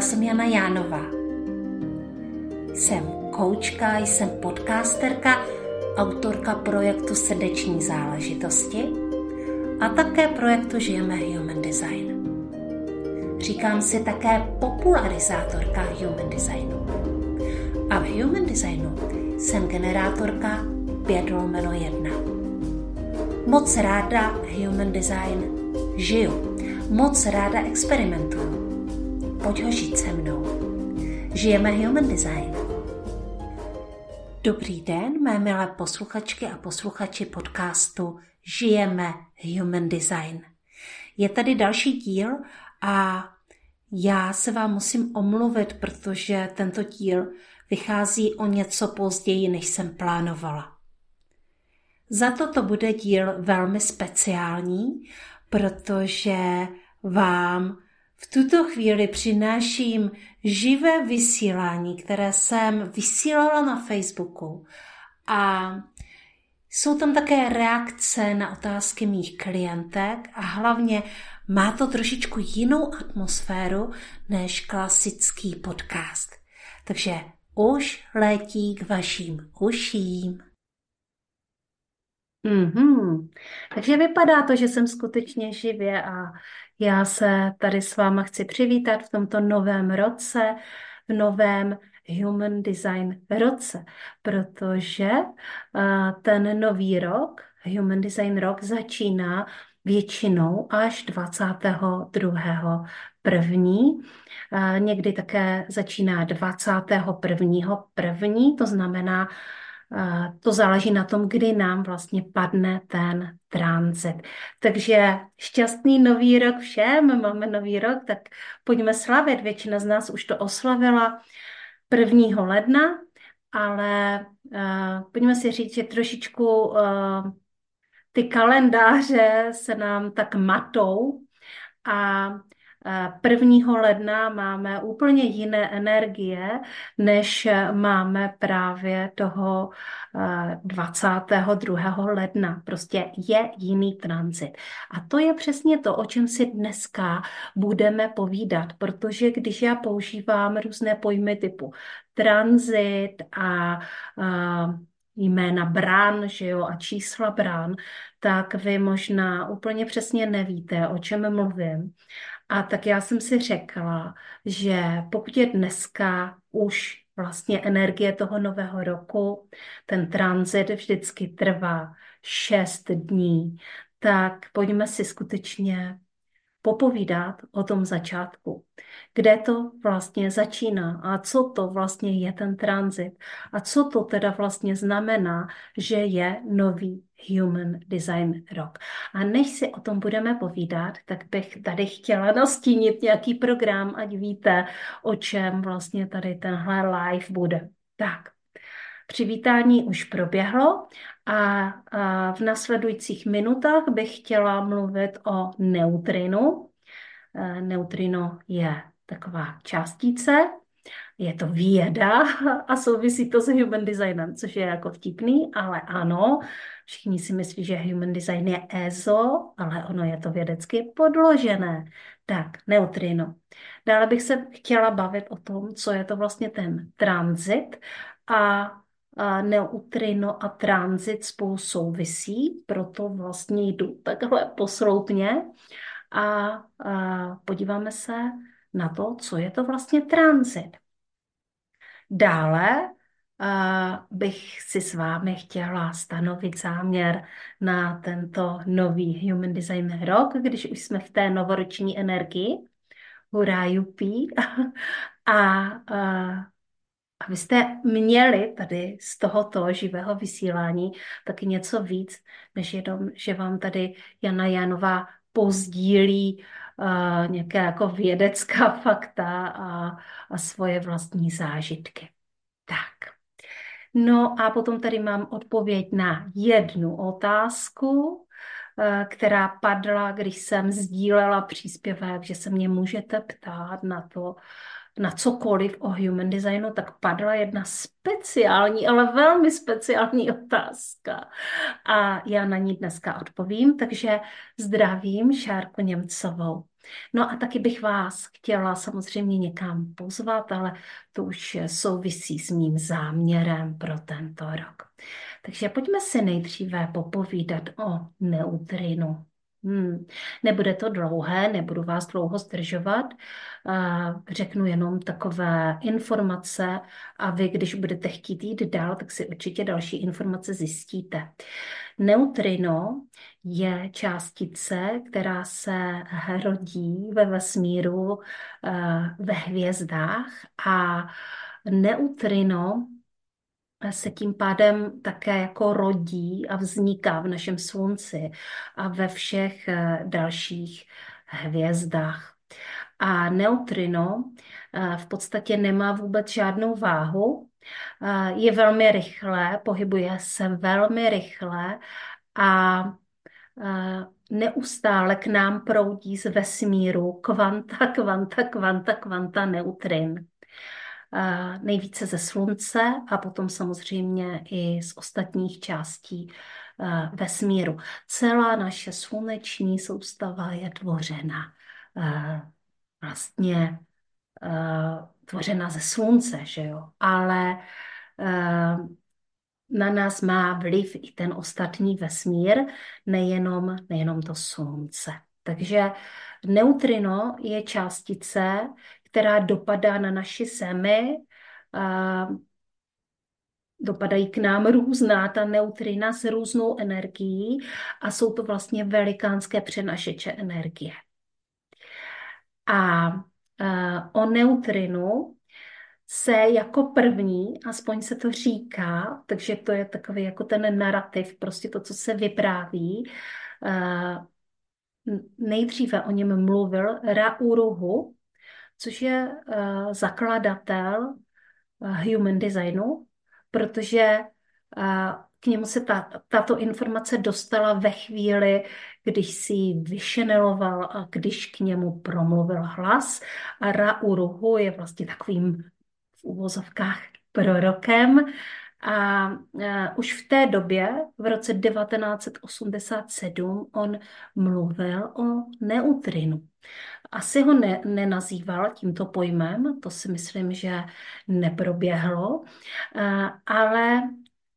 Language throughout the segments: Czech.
já jsem Jana Jánová. Jsem koučka, jsem podcasterka, autorka projektu Srdeční záležitosti a také projektu Žijeme Human Design. Říkám si také popularizátorka Human Designu. A v Human Designu jsem generátorka 5 lomeno 1. Moc ráda Human Design žiju. Moc ráda experimentuju Pojď ho žít se mnou. Žijeme Human Design. Dobrý den, mé milé posluchačky a posluchači podcastu Žijeme Human Design. Je tady další díl a já se vám musím omluvit, protože tento díl vychází o něco později, než jsem plánovala. Za to to bude díl velmi speciální, protože vám v tuto chvíli přináším živé vysílání, které jsem vysílala na Facebooku a jsou tam také reakce na otázky mých klientek a hlavně má to trošičku jinou atmosféru než klasický podcast. Takže už letí k vašim uším. Mm-hmm. Takže vypadá to, že jsem skutečně živě a já se tady s váma chci přivítat v tomto novém roce, v novém Human Design roce, protože ten nový rok, Human Design rok, začíná většinou až 22. první. Někdy také začíná 21. první, to znamená, to záleží na tom, kdy nám vlastně padne ten transit. Takže šťastný nový rok všem, máme nový rok, tak pojďme slavit. Většina z nás už to oslavila 1. ledna, ale uh, pojďme si říct, že trošičku uh, ty kalendáře se nám tak matou a 1. ledna máme úplně jiné energie, než máme právě toho 22. Eh, ledna. Prostě je jiný transit. A to je přesně to, o čem si dneska budeme povídat, protože když já používám různé pojmy typu transit a, a jména brán, že jo, a čísla brán, tak vy možná úplně přesně nevíte, o čem mluvím. A tak já jsem si řekla, že pokud je dneska už vlastně energie toho nového roku, ten transit vždycky trvá šest dní, tak pojďme si skutečně popovídat o tom začátku, kde to vlastně začíná a co to vlastně je ten transit a co to teda vlastně znamená, že je nový Human Design Rok. A než si o tom budeme povídat, tak bych tady chtěla nastínit nějaký program, ať víte, o čem vlastně tady tenhle live bude. Tak, Přivítání už proběhlo a, v nasledujících minutách bych chtěla mluvit o neutrinu. E, neutrino je taková částice, je to věda a souvisí to s human designem, což je jako vtipný, ale ano, všichni si myslí, že human design je EZO, ale ono je to vědecky podložené. Tak, neutrino. Dále bych se chtěla bavit o tom, co je to vlastně ten transit a neutrino a transit spolu souvisí, proto vlastně jdu takhle posloupně a, a podíváme se na to, co je to vlastně transit. Dále a bych si s vámi chtěla stanovit záměr na tento nový Human Design rok, když už jsme v té novoroční energii. Hurá, jupí. A, a abyste měli tady z tohoto živého vysílání taky něco víc, než jenom, že vám tady Jana Janová pozdílí nějaké jako vědecká fakta a, a svoje vlastní zážitky. Tak. No a potom tady mám odpověď na jednu otázku, která padla, když jsem sdílela příspěvek, že se mě můžete ptát na to, na cokoliv o human designu, tak padla jedna speciální, ale velmi speciální otázka. A já na ní dneska odpovím, takže zdravím Šárku Němcovou. No a taky bych vás chtěla samozřejmě někam pozvat, ale to už souvisí s mým záměrem pro tento rok. Takže pojďme si nejdříve popovídat o neutrinu. Hmm. Nebude to dlouhé, nebudu vás dlouho zdržovat. Řeknu jenom takové informace a vy, když budete chtít jít dál, tak si určitě další informace zjistíte. Neutrino je částice, která se rodí ve vesmíru, ve hvězdách a neutrino se tím pádem také jako rodí a vzniká v našem slunci a ve všech eh, dalších hvězdách. A neutrino eh, v podstatě nemá vůbec žádnou váhu, eh, je velmi rychlé, pohybuje se velmi rychle a neustále k nám proudí z vesmíru kvanta, kvanta, kvanta, kvanta neutrin nejvíce ze Slunce a potom samozřejmě i z ostatních částí vesmíru. Celá naše sluneční soustava je tvořena vlastně tvořena ze Slunce, že jo? Ale na nás má vliv i ten ostatní vesmír, nejenom, nejenom to Slunce. Takže neutrino je částice, která dopadá na naši zemi. A dopadají k nám různá ta neutrina s různou energií a jsou to vlastně velikánské přenašeče energie. A o neutrinu se jako první, aspoň se to říká, takže to je takový jako ten narrativ, prostě to, co se vypráví, nejdříve o něm mluvil Rauruhu, což je uh, zakladatel uh, human designu, protože uh, k němu se ta, tato informace dostala ve chvíli, když si ji vyšeneloval a když k němu promluvil hlas. A Ra Uruhu je vlastně takovým v úvozovkách prorokem. A uh, už v té době, v roce 1987, on mluvil o neutrinu. Asi ho ne, nenazýval tímto pojmem, to si myslím, že neproběhlo, eh, ale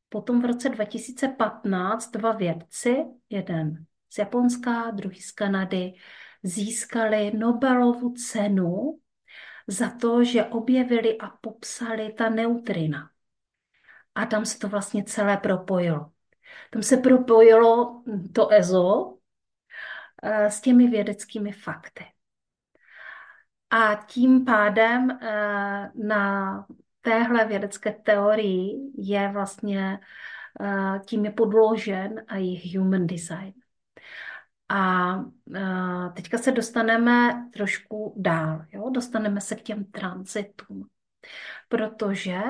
potom v roce 2015 dva vědci, jeden z Japonska, druhý z Kanady, získali Nobelovu cenu za to, že objevili a popsali ta neutrina. A tam se to vlastně celé propojilo. Tam se propojilo to EZO eh, s těmi vědeckými fakty. A tím pádem eh, na téhle vědecké teorii je vlastně, eh, tím je podložen a i human design. A eh, teďka se dostaneme trošku dál, jo? dostaneme se k těm transitům, protože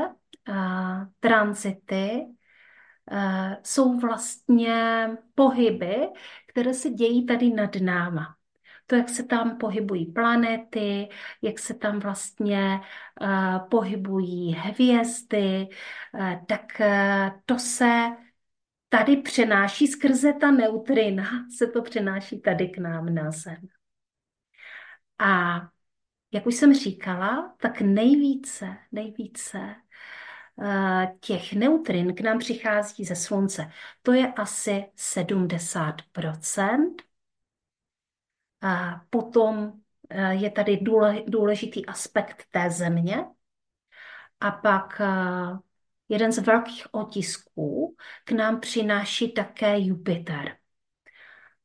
transity jsou vlastně pohyby, které se dějí tady nad náma to, jak se tam pohybují planety, jak se tam vlastně uh, pohybují hvězdy, uh, tak uh, to se tady přenáší skrze ta neutrina, se to přenáší tady k nám na Zem. A jak už jsem říkala, tak nejvíce, nejvíce těch neutrin k nám přichází ze Slunce. To je asi 70 a potom eh, je tady důležitý aspekt té země. A pak eh, jeden z velkých otisků k nám přináší také Jupiter.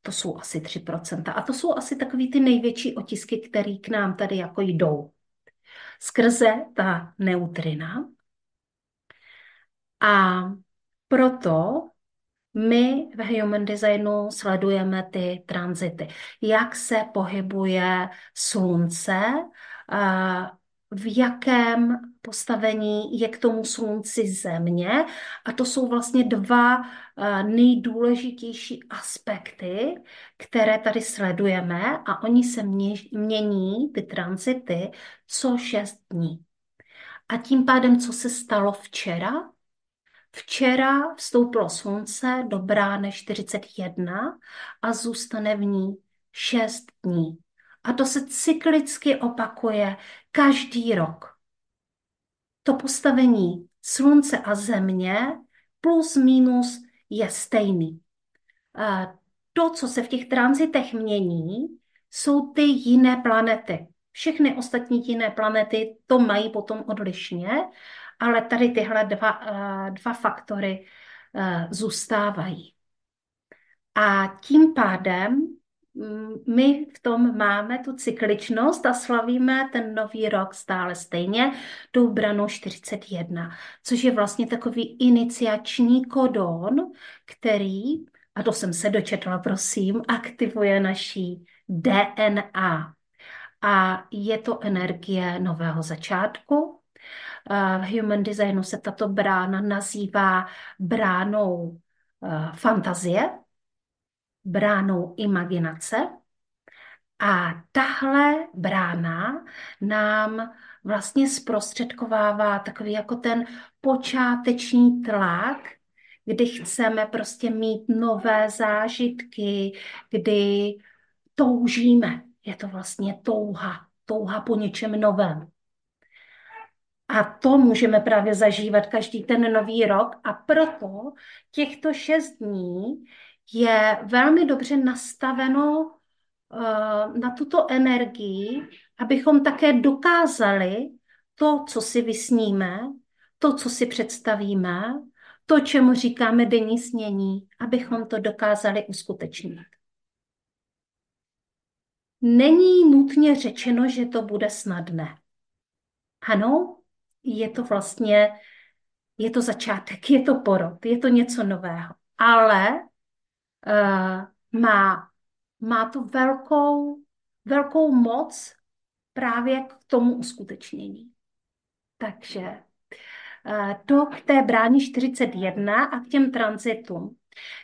To jsou asi 3%. A to jsou asi takový ty největší otisky, které k nám tady jako jdou. Skrze ta neutrina. A proto my v Human Designu sledujeme ty tranzity. Jak se pohybuje slunce, v jakém postavení je k tomu slunci země. A to jsou vlastně dva nejdůležitější aspekty, které tady sledujeme a oni se mění, ty transity, co šest dní. A tím pádem, co se stalo včera, Včera vstoupilo slunce do brány 41 a zůstane v ní 6 dní. A to se cyklicky opakuje každý rok. To postavení slunce a země plus minus je stejný. To, co se v těch tranzitech mění, jsou ty jiné planety. Všechny ostatní jiné planety to mají potom odlišně, ale tady tyhle dva, eh, dva faktory eh, zůstávají. A tím pádem mm, my v tom máme tu cykličnost a slavíme ten nový rok stále stejně tou branou 41, což je vlastně takový iniciační kodon, který, a to jsem se dočetla, prosím, aktivuje naší DNA. A je to energie nového začátku. V human designu se tato brána nazývá bránou eh, fantazie, bránou imaginace. A tahle brána nám vlastně zprostředkovává takový jako ten počáteční tlak, kdy chceme prostě mít nové zážitky, kdy toužíme. Je to vlastně touha, touha po něčem novém. A to můžeme právě zažívat každý ten nový rok a proto těchto šest dní je velmi dobře nastaveno uh, na tuto energii, abychom také dokázali to, co si vysníme, to, co si představíme, to, čemu říkáme denní snění, abychom to dokázali uskutečnit. Není nutně řečeno, že to bude snadné. Ano, je to vlastně, je to začátek, je to porod, je to něco nového. Ale uh, má, má to velkou, velkou moc právě k tomu uskutečnění. Takže uh, to k té bráni 41 a k těm transitům.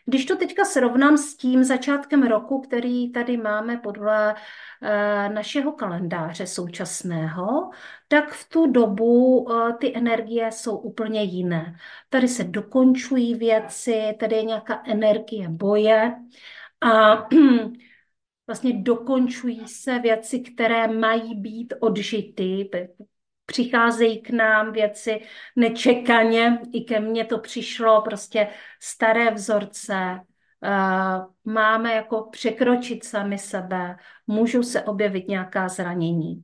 Když to teďka srovnám s tím začátkem roku, který tady máme podle eh, našeho kalendáře současného, tak v tu dobu eh, ty energie jsou úplně jiné. Tady se dokončují věci, tady je nějaká energie boje a vlastně dokončují se věci, které mají být odžity, přicházejí k nám věci nečekaně, i ke mně to přišlo, prostě staré vzorce, uh, máme jako překročit sami sebe, můžou se objevit nějaká zranění.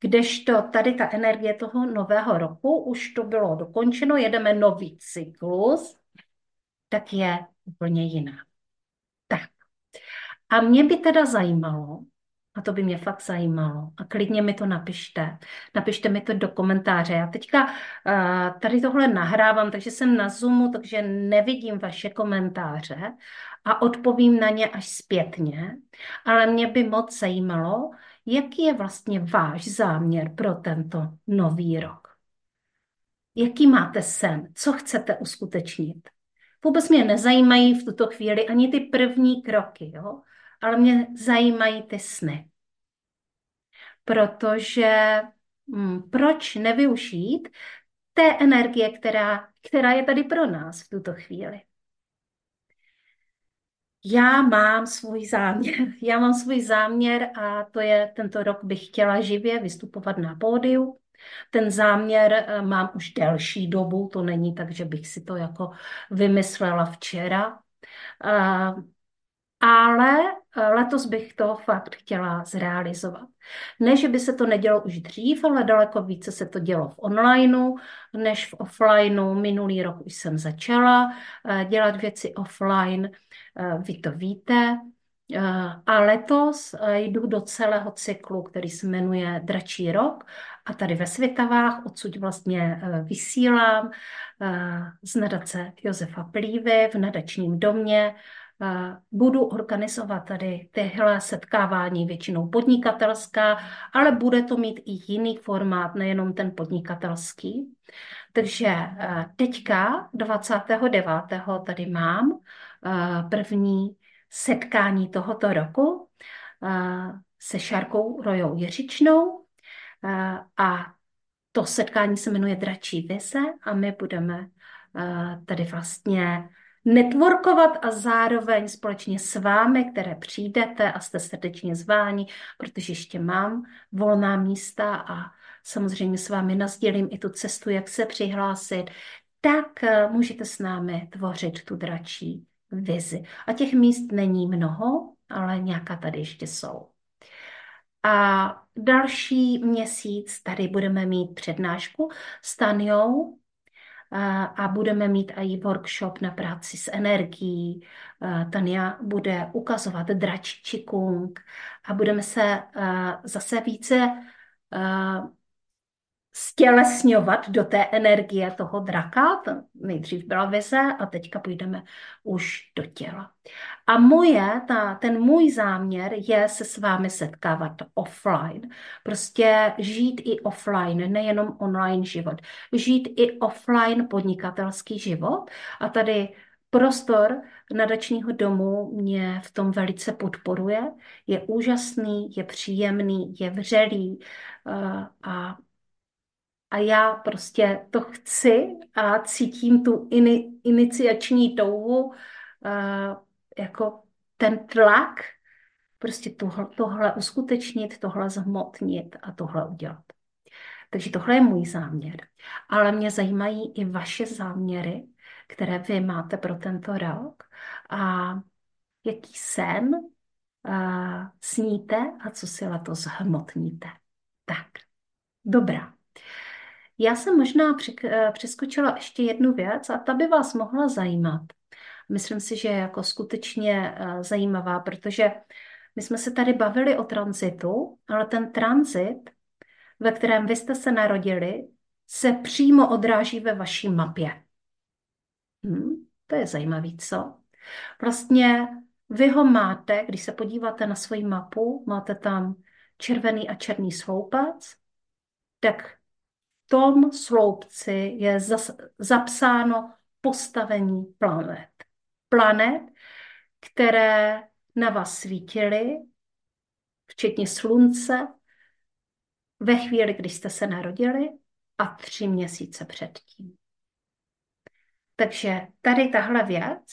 Kdežto tady ta energie toho nového roku, už to bylo dokončeno, jedeme nový cyklus, tak je úplně jiná. Tak. A mě by teda zajímalo, a to by mě fakt zajímalo. A klidně mi to napište. Napište mi to do komentáře. Já teďka uh, tady tohle nahrávám, takže jsem na Zoomu, takže nevidím vaše komentáře a odpovím na ně až zpětně. Ale mě by moc zajímalo, jaký je vlastně váš záměr pro tento nový rok. Jaký máte sen? Co chcete uskutečnit? Vůbec mě nezajímají v tuto chvíli ani ty první kroky, jo? Ale mě zajímají ty sny protože hm, proč nevyužít té energie, která, která je tady pro nás v tuto chvíli. Já mám svůj záměr. Já mám svůj záměr a to je, tento rok bych chtěla živě vystupovat na pódiu. Ten záměr eh, mám už delší dobu, to není tak, že bych si to jako vymyslela včera. Ale eh, letos bych to fakt chtěla zrealizovat. Ne, že by se to nedělo už dřív, ale daleko více se to dělo v onlineu než v offlineu. Minulý rok už jsem začala eh, dělat věci offline, eh, vy to víte. A letos jdu do celého cyklu, který se jmenuje Dračí rok a tady ve Světavách odsud vlastně vysílám z nadace Josefa Plívy v nadačním domě budu organizovat tady tyhle setkávání, většinou podnikatelská, ale bude to mít i jiný formát, nejenom ten podnikatelský. Takže eh, teďka 29. tady mám eh, první setkání tohoto roku eh, se Šárkou Rojou Jiřičnou a to setkání se jmenuje Dračí vize a my budeme tady vlastně networkovat a zároveň společně s vámi, které přijdete a jste srdečně zváni, protože ještě mám volná místa a samozřejmě s vámi nazdělím i tu cestu, jak se přihlásit, tak eh, můžete s námi tvořit tu dračí vizi. A těch míst není mnoho, ale nějaká tady ještě jsou. A další měsíc tady budeme mít přednášku s Tanjou a budeme mít i workshop na práci s energií. Tania bude ukazovat dračí kung a budeme se zase více stělesňovat do té energie toho draka. To nejdřív byla vize a teďka půjdeme už do těla. A moje, ta, ten můj záměr je se s vámi setkávat offline. Prostě žít i offline, nejenom online život. Žít i offline podnikatelský život. A tady prostor nadačního domu mě v tom velice podporuje. Je úžasný, je příjemný, je vřelý eh, a a já prostě to chci a cítím tu ini, iniciační touhu, uh, jako ten tlak, prostě tohle, tohle uskutečnit, tohle zhmotnit a tohle udělat. Takže tohle je můj záměr. Ale mě zajímají i vaše záměry, které vy máte pro tento rok a jaký sen uh, sníte a co si letos hmotníte. Tak, dobrá. Já jsem možná eh, přeskočila ještě jednu věc a ta by vás mohla zajímat. Myslím si, že je jako skutečně eh, zajímavá, protože my jsme se tady bavili o tranzitu, ale ten tranzit, ve kterém vy jste se narodili, se přímo odráží ve vaší mapě. Hmm, to je zajímavý, co? Vlastně vy ho máte, když se podíváte na svoji mapu, máte tam červený a černý sloupec, tak tom sloupci je zas, zapsáno postavení planet. Planet, které na vás svítily, včetně slunce, ve chvíli, kdy jste se narodili a tři měsíce předtím. Takže tady tahle věc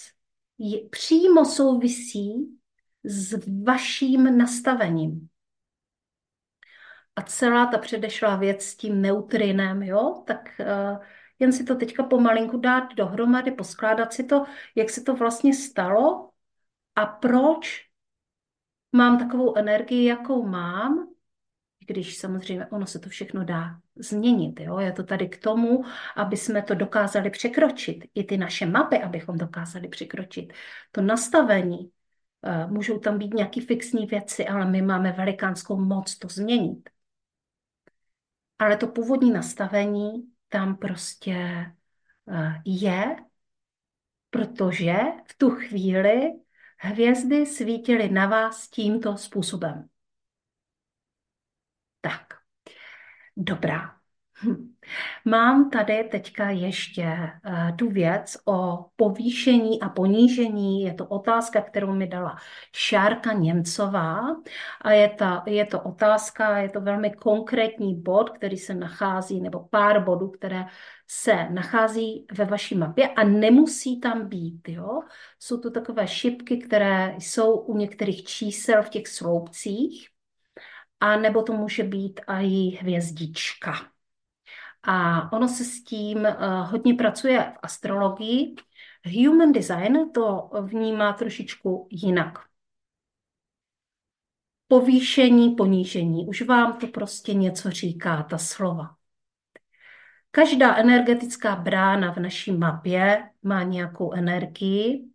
je, přímo souvisí s vaším nastavením a celá ta předešlá věc s tím neutrinem, jo, tak uh, jen si to teďka pomalinku dát dohromady, poskládat si to, jak se to vlastně stalo a proč mám takovou energii, jakou mám, když samozřejmě ono se to všechno dá změnit. Jo? Je to tady k tomu, aby jsme to dokázali překročit. I ty naše mapy, abychom dokázali překročit. To nastavení, uh, můžou tam být nějaké fixní věci, ale my máme velikánskou moc to změnit ale to původní nastavení tam prostě eh, je, protože v tu chvíli hvězdy svítily na vás tímto způsobem. Tak, dobrá. Hm. Mám tady teďka ještě uh, tu věc o povýšení a ponížení. Je to otázka, kterou mi dala Šárka Němcová a je, ta, je to otázka, je to velmi konkrétní bod, který se nachází, nebo pár bodů, které se nachází ve vaší mapě a nemusí tam být. Jo? Jsou to takové šipky, které jsou u některých čísel v těch sloupcích, a nebo to může být i hvězdička. A ono se s tím uh, hodně pracuje v astrologii. Human design to vnímá trošičku jinak. Povýšení, ponížení. Už vám to prostě něco říká, ta slova. Každá energetická brána v naší mapě má nějakou energii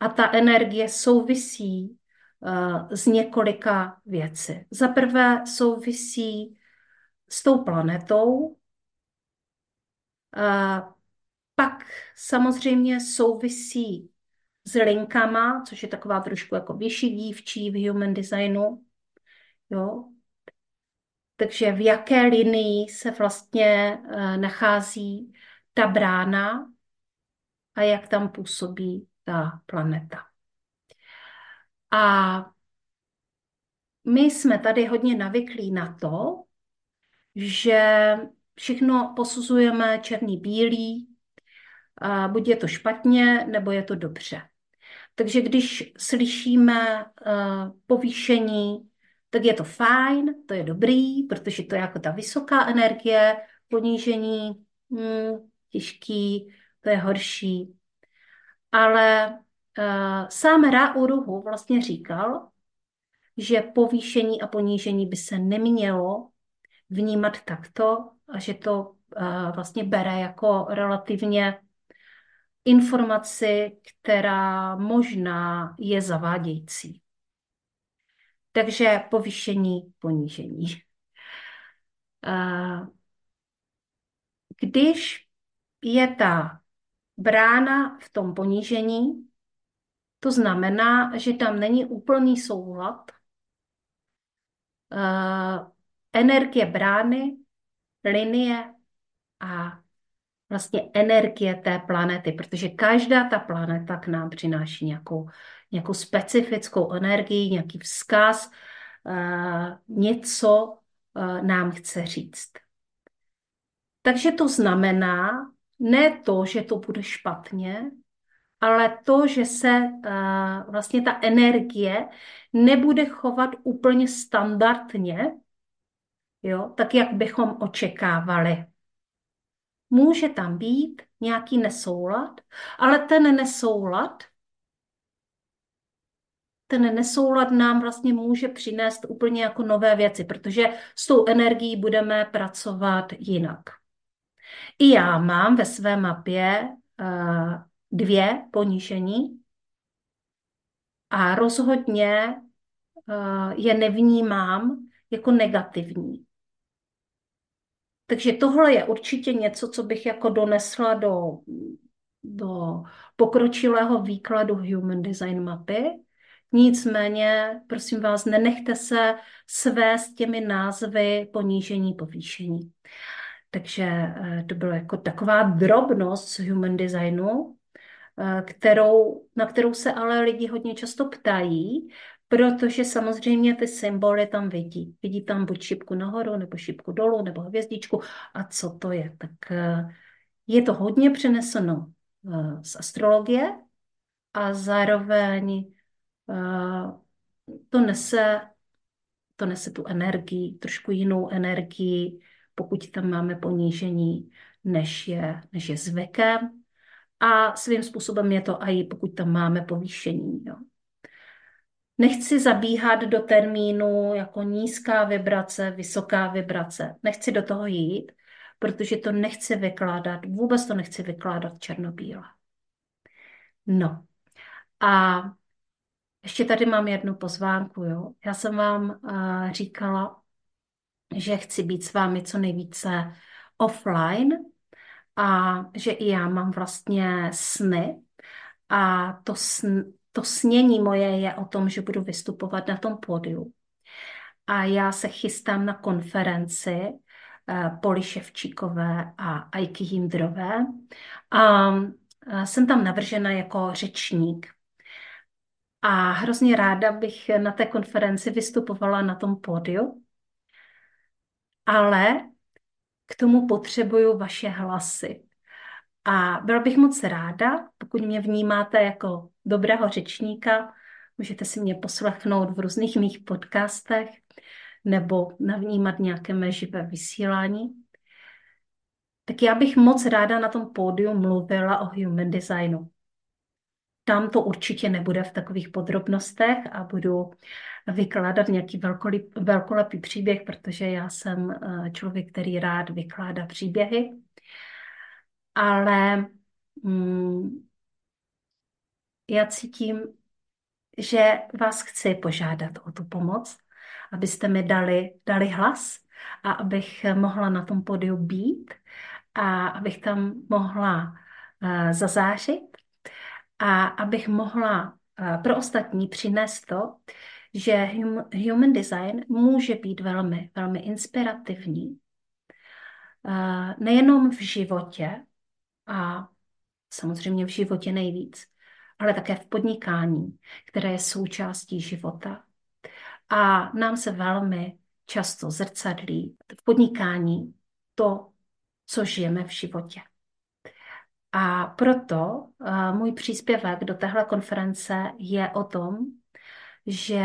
a ta energie souvisí uh, s několika věci. Za prvé souvisí s tou planetou, pak samozřejmě souvisí s linkama, což je taková trošku jako vyšší dívčí v human designu. Jo? Takže v jaké linii se vlastně uh, nachází ta brána a jak tam působí ta planeta. A my jsme tady hodně navyklí na to, že všechno posuzujeme černý, bílý buď je to špatně, nebo je to dobře. Takže když slyšíme uh, povýšení, tak je to fajn, to je dobrý, protože to je jako ta vysoká energie, ponížení, hmm, těžký, to je horší. Ale uh, sám Ra Uruhu vlastně říkal, že povýšení a ponížení by se nemělo vnímat takto že to uh, vlastně bere jako relativně informaci, která možná je zavádějící. Takže povýšení, ponížení. Uh, když je ta brána v tom ponížení, to znamená, že tam není úplný soulad uh, energie brány, linie a vlastně energie té planety, protože každá ta planeta k nám přináší nějakou, nějakou specifickou energii, nějaký vzkaz, uh, něco uh, nám chce říct. Takže to znamená ne to, že to bude špatně, ale to, že se uh, vlastně ta energie nebude chovat úplně standardně, jo, tak jak bychom očekávali. Může tam být nějaký nesoulad, ale ten nesoulad, ten nesoulad nám vlastně může přinést úplně jako nové věci, protože s tou energií budeme pracovat jinak. I já mám ve své mapě uh, dvě ponížení a rozhodně uh, je nevnímám jako negativní. Takže tohle je určitě něco, co bych jako donesla do, do pokročilého výkladu Human Design mapy. Nicméně, prosím vás, nenechte se svést těmi názvy ponížení, povýšení. Takže eh, to bylo jako taková drobnost z human designu, eh, kterou, na kterou se ale lidi hodně často ptají, protože samozřejmě ty symboly tam vidí. Vidí tam buď šipku nahoru, nebo šipku dolů, nebo hvězdičku. A co to je? Tak eh, je to hodně přeneseno z astrologie a zároveň to nese, to nese tu energii, trošku jinou energii, pokud tam máme ponížení, než je, než je zvykem. A svým způsobem je to i pokud tam máme povýšení. Jo. Nechci zabíhat do termínu jako nízká vibrace, vysoká vibrace. Nechci do toho jít, protože to nechci vykládat, vůbec to nechci vykládat černobíle. No a ještě tady mám jednu pozvánku. Jo. Já jsem vám uh, říkala, že chci být s vámi co nejvíce offline a že i já mám vlastně sny a to, sn, to snění moje je o tom, že budu vystupovat na tom pódiu. A já se chystám na konferenci uh, Poli Ševčíkové a Ajky Jindrové. A uh, jsem tam navržena jako řečník. A hrozně ráda bych na té konferenci vystupovala na tom pódiu ale k tomu potřebuju vaše hlasy. A byla bych moc ráda, pokud mě vnímáte jako dobrého řečníka, můžete si mě poslechnout v různých mých podcastech nebo navnímat nějaké mé živé vysílání. Tak já bych moc ráda na tom pódiu mluvila o human designu. Tam to určitě nebude v takových podrobnostech a budu vykládat nějaký velkolepý příběh, protože já jsem eh, člověk, který rád vykládá příběhy. Ale mm, já cítím, že vás chci požádat o tu pomoc, abyste mi dali, dali hlas a abych mohla na tom podiu být a abych tam mohla uh, zazářit a abych mohla uh, pro ostatní přinést to, že human design může být velmi, velmi inspirativní. Nejenom v životě, a samozřejmě v životě nejvíc, ale také v podnikání, které je součástí života. A nám se velmi často zrcadlí v podnikání to, co žijeme v životě. A proto uh, můj příspěvek do téhle konference je o tom, že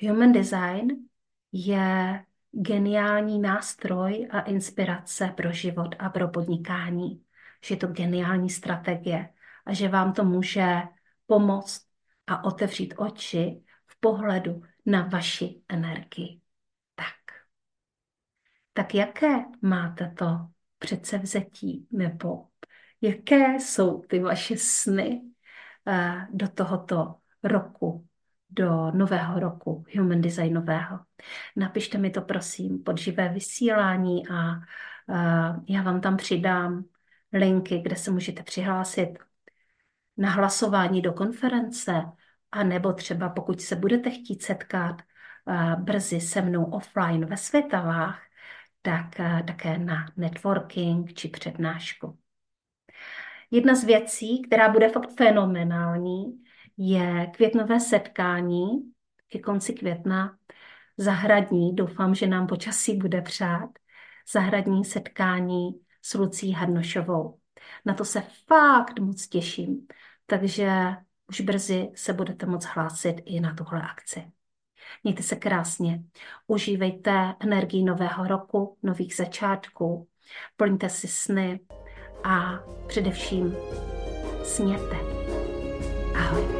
human design je geniální nástroj a inspirace pro život a pro podnikání, že je to geniální strategie a že vám to může pomoct a otevřít oči v pohledu na vaši energii. Tak. Tak jaké máte to předsevzetí nebo jaké jsou ty vaše sny uh, do tohoto roku, do nového roku human designového. Napište mi to prosím pod živé vysílání a uh, já vám tam přidám linky, kde se můžete přihlásit na hlasování do konference, a nebo třeba pokud se budete chtít setkat uh, brzy se mnou offline ve Světavách, tak uh, také na networking či přednášku. Jedna z věcí, která bude fakt fenomenální, je květnové setkání ke konci května, zahradní, doufám, že nám počasí bude přát, zahradní setkání s Lucí Hadnošovou. Na to se fakt moc těším, takže už brzy se budete moc hlásit i na tuhle akci. Mějte se krásně, užívejte energii nového roku, nových začátků, plňte si sny a především sněte. Ahoj.